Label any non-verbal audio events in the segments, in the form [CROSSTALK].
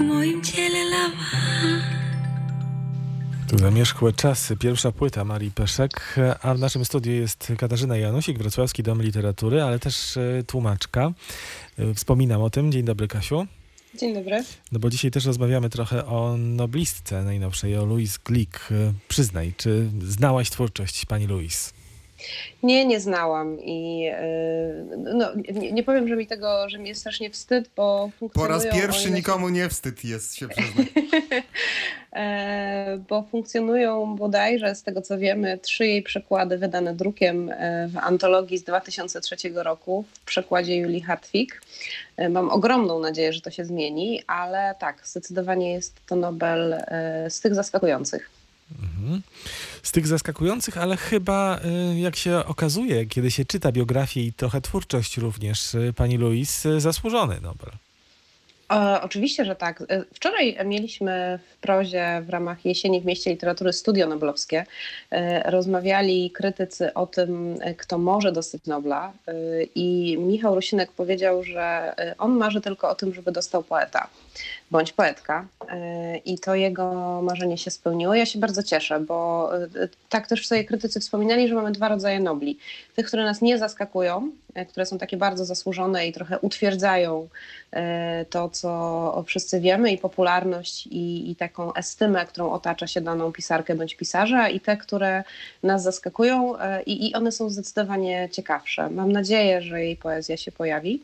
w moim ciele lawa. Zamierzchłe czasy, pierwsza płyta Marii Peszek, a w naszym studiu jest Katarzyna Janusik, Wrocławski Dom Literatury, ale też e, tłumaczka. E, Wspominam o tym. Dzień dobry, Kasiu. Dzień dobry. No bo dzisiaj też rozmawiamy trochę o noblistce najnowszej, o Louise Glick. E, Przyznaj, czy znałaś twórczość pani Louise? Nie, nie znałam i yy, no, nie, nie powiem, że mi tego, że mi jest strasznie wstyd, bo Po raz pierwszy nikomu nie wstyd jest się przyznać. [LAUGHS] E, bo funkcjonują bodajże, z tego co wiemy, trzy jej przekłady wydane drukiem e, w antologii z 2003 roku w przekładzie Julii Hartwig. E, Mam ogromną nadzieję, że to się zmieni, ale tak, zdecydowanie jest to Nobel z tych zaskakujących. Mhm. Z tych zaskakujących, ale chyba, e, jak się okazuje, kiedy się czyta biografię i trochę twórczość również e, pani Louise, e, zasłużony Nobel. E, oczywiście, że tak. E, Wczoraj mieliśmy w prozie w ramach Jesieni w Mieście Literatury Studio Noblowskie. E, Rozmawiali krytycy o tym, kto może dostać Nobla i Michał Rusinek powiedział, że on marzy tylko o tym, żeby dostał poeta bądź poetka i to jego marzenie się spełniło. Ja się bardzo cieszę, bo tak też sobie krytycy wspominali, że mamy dwa rodzaje Nobli. Tych, które nas nie zaskakują, które są takie bardzo zasłużone i trochę utwierdzają e, to, co wszyscy wiemy i popularność i, i taką estymę, którą otacza się daną pisarkę bądź pisarza i te, które nas zaskakują e, i, i one są zdecydowanie ciekawsze. Mam nadzieję, że jej poezja się pojawi.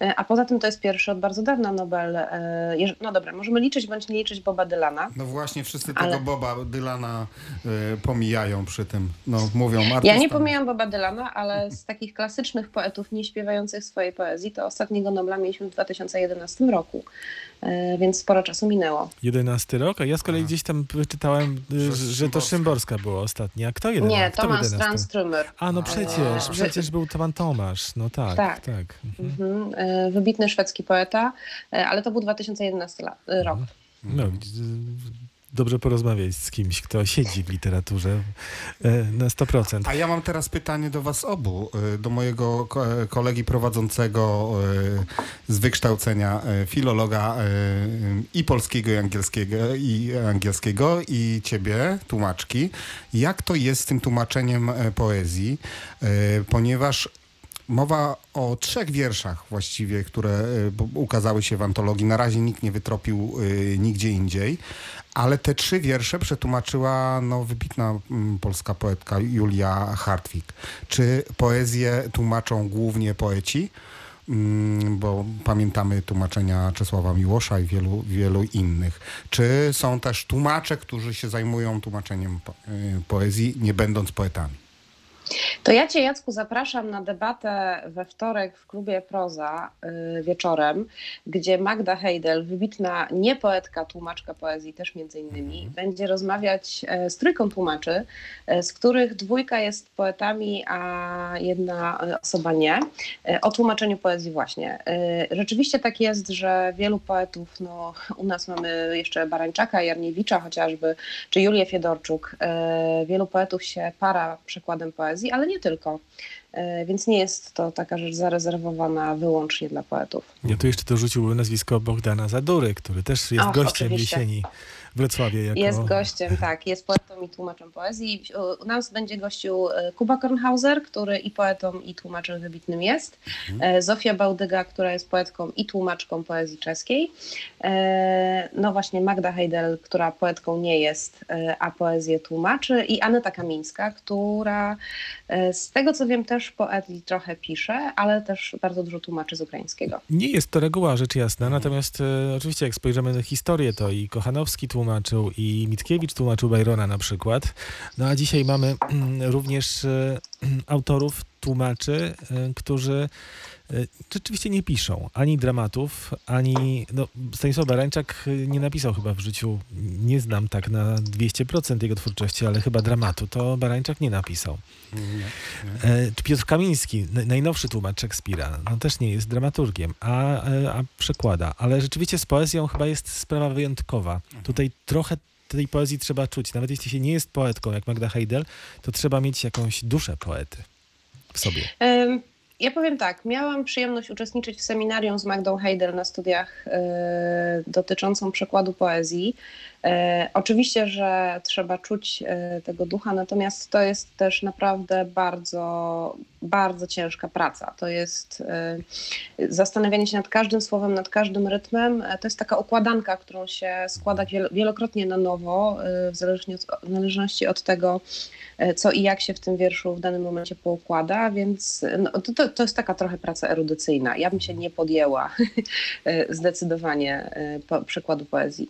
E, A poza tym to jest pierwszy od bardzo dawna Nobel. e, No dobra, możemy liczyć bądź nie liczyć Boba Dylana. No właśnie, wszyscy Ale- tego Boba Dylana pomijają przy tym. No mówią Ja artysta. nie pomijam Boba Dylana, ale z takich klasycznych poetów nie śpiewających swojej poezji, to ostatniego Nobla mieliśmy w 2011 roku, e, więc sporo czasu minęło. 11 rok, a ja z kolei gdzieś tam wyczytałem, y, Przez że to Szymborska. Była ostatnia. A kto jeden? Nie, kto Thomas 11? Tranströmer. A no przecież, Że- przecież był to pan Tomasz. No tak, tak. Tak. Mhm. Mhm, e, Wybitny szwedzki poeta, e, ale to był 2011 la- e, rok. No, y, dobrze porozmawiać z kimś, kto siedzi w literaturze y, na 100%. A ja mam teraz pytanie do was obu, y, do mojego ko- kolegi prowadzącego z wykształcenia filologa i polskiego, i angielskiego, i angielskiego, i ciebie, tłumaczki. Jak to jest z tym tłumaczeniem poezji? Ponieważ Mowa o trzech wierszach właściwie, które y, ukazały się w antologii. Na razie nikt nie wytropił y, nigdzie indziej, ale te trzy wiersze przetłumaczyła no, wybitna mm, polska poetka Julia Hartwig. Czy poezję tłumaczą głównie poeci? Mm, Bo pamiętamy tłumaczenia Czesława Miłosza i wielu, wielu innych. Czy są też tłumacze, którzy się zajmują tłumaczeniem y, poezji, nie będąc poetami? To ja Cię, Jacku, zapraszam na debatę we wtorek w klubie Proza y, wieczorem, gdzie Magda Heidel, wybitna nie poetka, tłumaczka poezji też między innymi, będzie rozmawiać e, z trójką tłumaczy, e, z których dwójka jest poetami, a jedna osoba nie, o tłumaczeniu poezji właśnie. Rzeczywiście tak jest, że wielu poetów, no u nas mamy jeszcze Barańczaka, Jarniewicza chociażby, czy Julię Fiedorczuk, wielu poetów się para przekładem poezji, ale nie tylko. E, Więc nie jest to taka rzecz zarezerwowana wyłącznie dla poetów. Ja tu jeszcze dorzuciłbym nazwisko Bogdana Zadury, który też jest Ach, gościem oczywiście. jesieni w Wrocławiu. Jako... Jest gościem, tak, jest poetą i tłumaczem poezji. U- nas będzie gościu e, Kuba Kornhauser, który i poetą, i tłumaczem wybitnym jest. E, Zofia Bałdyga, która jest poetką i tłumaczką poezji czeskiej. E, No właśnie Magda Heidel, która poetką nie jest, a poezję tłumaczy. I Aneta Kamińska, która z tego co wiem też poezji trochę pisze, ale też bardzo dużo tłumaczy z ukraińskiego. Nie jest to reguła, rzecz jasna, natomiast e, oczywiście jak spojrzymy na historię, to i Kochanowski tłumaczył, i Mickiewicz tłumaczył Byrona na przykład. No a dzisiaj mamy [CLEARS THROAT] również e, [CLEARS THROAT] autorów, tłumaczy, e, którzy rzeczywiście nie piszą ani dramatów, ani... No, Stanisław Barańczak e, nie napisał chyba w życiu, nie znam tak na 200% jego twórczości, ale chyba dramatu to Barańczak nie napisał. E, Czy Piotr Kamiński, najnowszy tłumacz Szekspira, no też nie jest dramaturgiem, a, e, a przekłada. Ale rzeczywiście z poezją chyba jest sprawa wyjątkowa. Tutaj trochę tej poezji trzeba czuć. Nawet jeśli się nie jest poetką jak Magda Heidel, to trzeba mieć jakąś duszę poety w sobie. Em, Ja powiem tak, miałam przyjemność uczestniczyć w seminarium z Magdą Heidel na studiach e, dotyczącą przekładu poezji. E, oczywiście, że trzeba czuć e, tego ducha, natomiast to jest też naprawdę bardzo, bardzo ciężka praca. To jest e, zastanawianie się nad każdym słowem, nad każdym rytmem. To jest taka układanka, którą się składa wielo- wielokrotnie na nowo, w zależności od, tego, co i jak się w tym wierszu w danym momencie poukłada, więc no, to, to, jest taka trochę praca erudycyjna. Ja bym się nie podjęła [LAUGHS] zdecydowanie po, przekładu poezji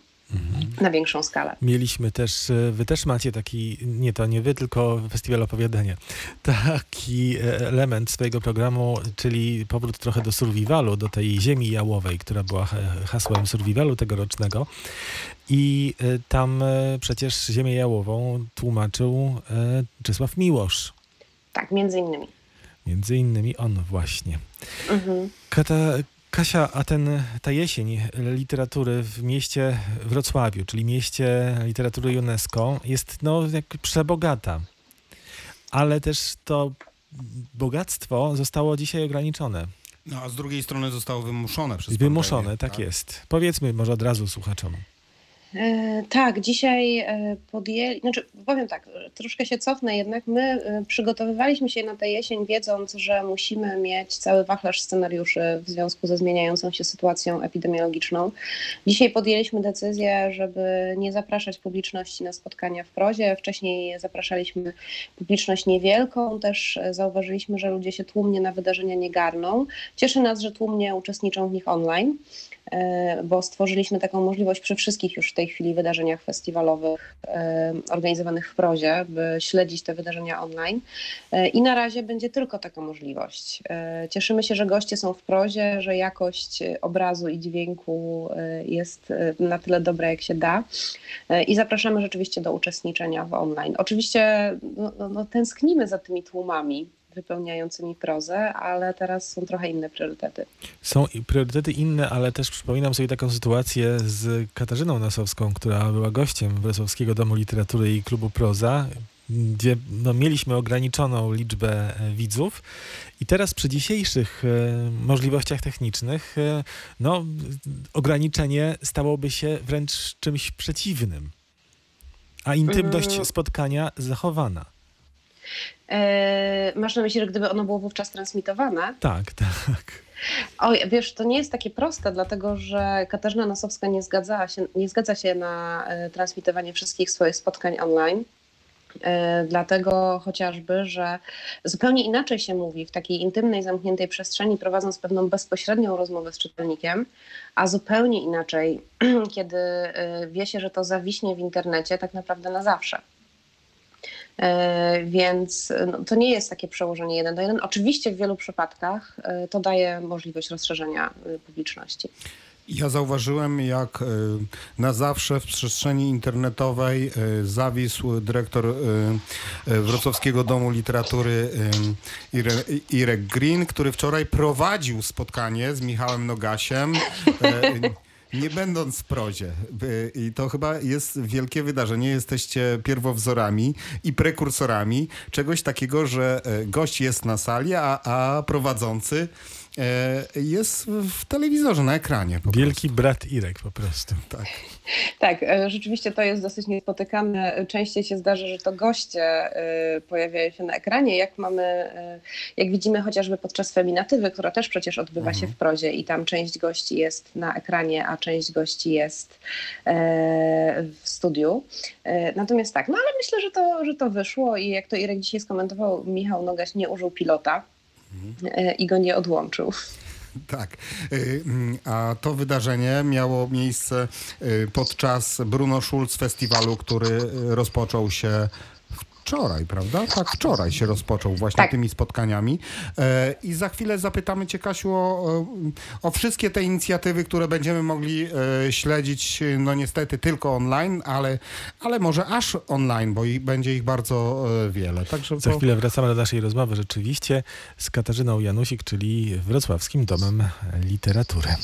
na większą skalę. Mieliśmy też, e, wy też macie taki, nie to nie wy, tylko Festiwal Opowiadania, taki e, element swojego programu, czyli powrót trochę do survivalu, do tej ziemi jałowej, która była e, hasłem survivalu tegorocznego. I tam przecież ziemię jałową tłumaczył Czesław Miłosz. Tak, między innymi. Między innymi on właśnie. Mhm. Kata, Kasia, a ten, ta jesień literatury w mieście Wrocławiu, czyli mieście literatury UNESCO, jest no jak przebogata. Ale też to bogactwo zostało dzisiaj ograniczone. No a z drugiej strony zostało wymuszone przez Wymuszone, pandemię, tak jest. Powiedzmy może od razu słuchaczom. E, Tak, dzisiaj e, podjęli, znaczy powiem tak, troszkę się cofnę jednak, my e, przygotowywaliśmy się na tę jesień wiedząc, że musimy mieć cały wachlarz scenariuszy w związku ze zmieniającą się sytuacją epidemiologiczną. Dzisiaj podjęliśmy decyzję, żeby nie zapraszać publiczności na spotkania w prozie. Wcześniej zapraszaliśmy publiczność niewielką, też zauważyliśmy, że ludzie się tłumnie na wydarzenia nie garną. Cieszy nas, że tłumnie uczestniczą w nich online bo stworzyliśmy taką możliwość przy wszystkich już w tej chwili wydarzeniach festiwalowych e, organizowanych w prozie, by śledzić te wydarzenia online. E, I na razie będzie tylko taka możliwość. E, Cieszymy się, że goście są w prozie, że jakość e, obrazu i dźwięku e, jest e, na tyle dobra, jak się da. E, I zapraszamy rzeczywiście do uczestniczenia w online. Oczywiście no, no, no, tęsknimy za tymi tłumami wypełniającymi prozę, ale teraz są trochę inne priorytety. Są priorytety inne, ale też przypominam sobie taką sytuację z Katarzyną Nasowską, która była gościem Wrocławskiego Domu Literatury i Klubu Proza, gdzie no, mieliśmy ograniczoną liczbę e, widzów i teraz przy dzisiejszych e, możliwościach technicznych e, no, ograniczenie stałoby się wręcz czymś przeciwnym, a intymność Mm. spotkania zachowana. E, masz na myśli, że gdyby ono było wówczas transmitowane? Tak, tak. Oj, wiesz, to nie jest takie proste, dlatego że Katarzyna Nosowska nie, zgadzała się, nie zgadza się na e, transmitowanie wszystkich swoich spotkań online. E, Dlatego chociażby, że zupełnie inaczej się mówi w takiej intymnej, zamkniętej przestrzeni, prowadząc pewną bezpośrednią rozmowę z czytelnikiem, a zupełnie inaczej, [CLEARS THROAT] kiedy wie się, że to zawiśnie w internecie tak naprawdę na zawsze. E, Więc no, to nie jest takie przełożenie jeden do jeden. Oczywiście w wielu przypadkach e, to daje możliwość rozszerzenia e, publiczności. Ja zauważyłem, jak y, na zawsze w przestrzeni internetowej y, zawisł dyrektor y, y, Wrocławskiego Domu Literatury y, Ire- Irek Green, który wczoraj prowadził spotkanie z Michałem Nogasiem. Nie będąc w prozie. I to chyba jest wielkie wydarzenie. Jesteście pierwowzorami i prekursorami czegoś takiego, że y, gość jest na sali, a, a prowadzący jest w telewizorze, na ekranie. Po Wielki brat Irek po prostu. prostu. Tak. Tak, e, rzeczywiście to jest dosyć niespotykane. Częściej się zdarza, że to goście e, pojawiają się na ekranie, jak mamy, e, jak widzimy chociażby podczas feminatywy, która też przecież odbywa się w prozie i tam część gości jest na ekranie, a część gości jest e, w studiu. E, Natomiast tak, no ale myślę, że to, że to wyszło i jak to Irek dzisiaj skomentował, Michał Nogaś nie użył pilota e, i go nie odłączył. [LAUGHS] Tak. Y, mm, A to wydarzenie miało miejsce y, podczas Bruno Schulz festiwalu, który rozpoczął się wczoraj, prawda? Tak, wczoraj się rozpoczął właśnie Tak. tymi spotkaniami. E, I za chwilę zapytamy Cię, Kasiu, o, o wszystkie te inicjatywy, które będziemy mogli e, śledzić, no niestety tylko online, ale, ale może aż online, bo ich, będzie ich bardzo e, wiele. Także Za to- chwilę wracamy do naszej rozmowy rzeczywiście z Katarzyną Janusik, czyli Wrocławskim Domem Literatury.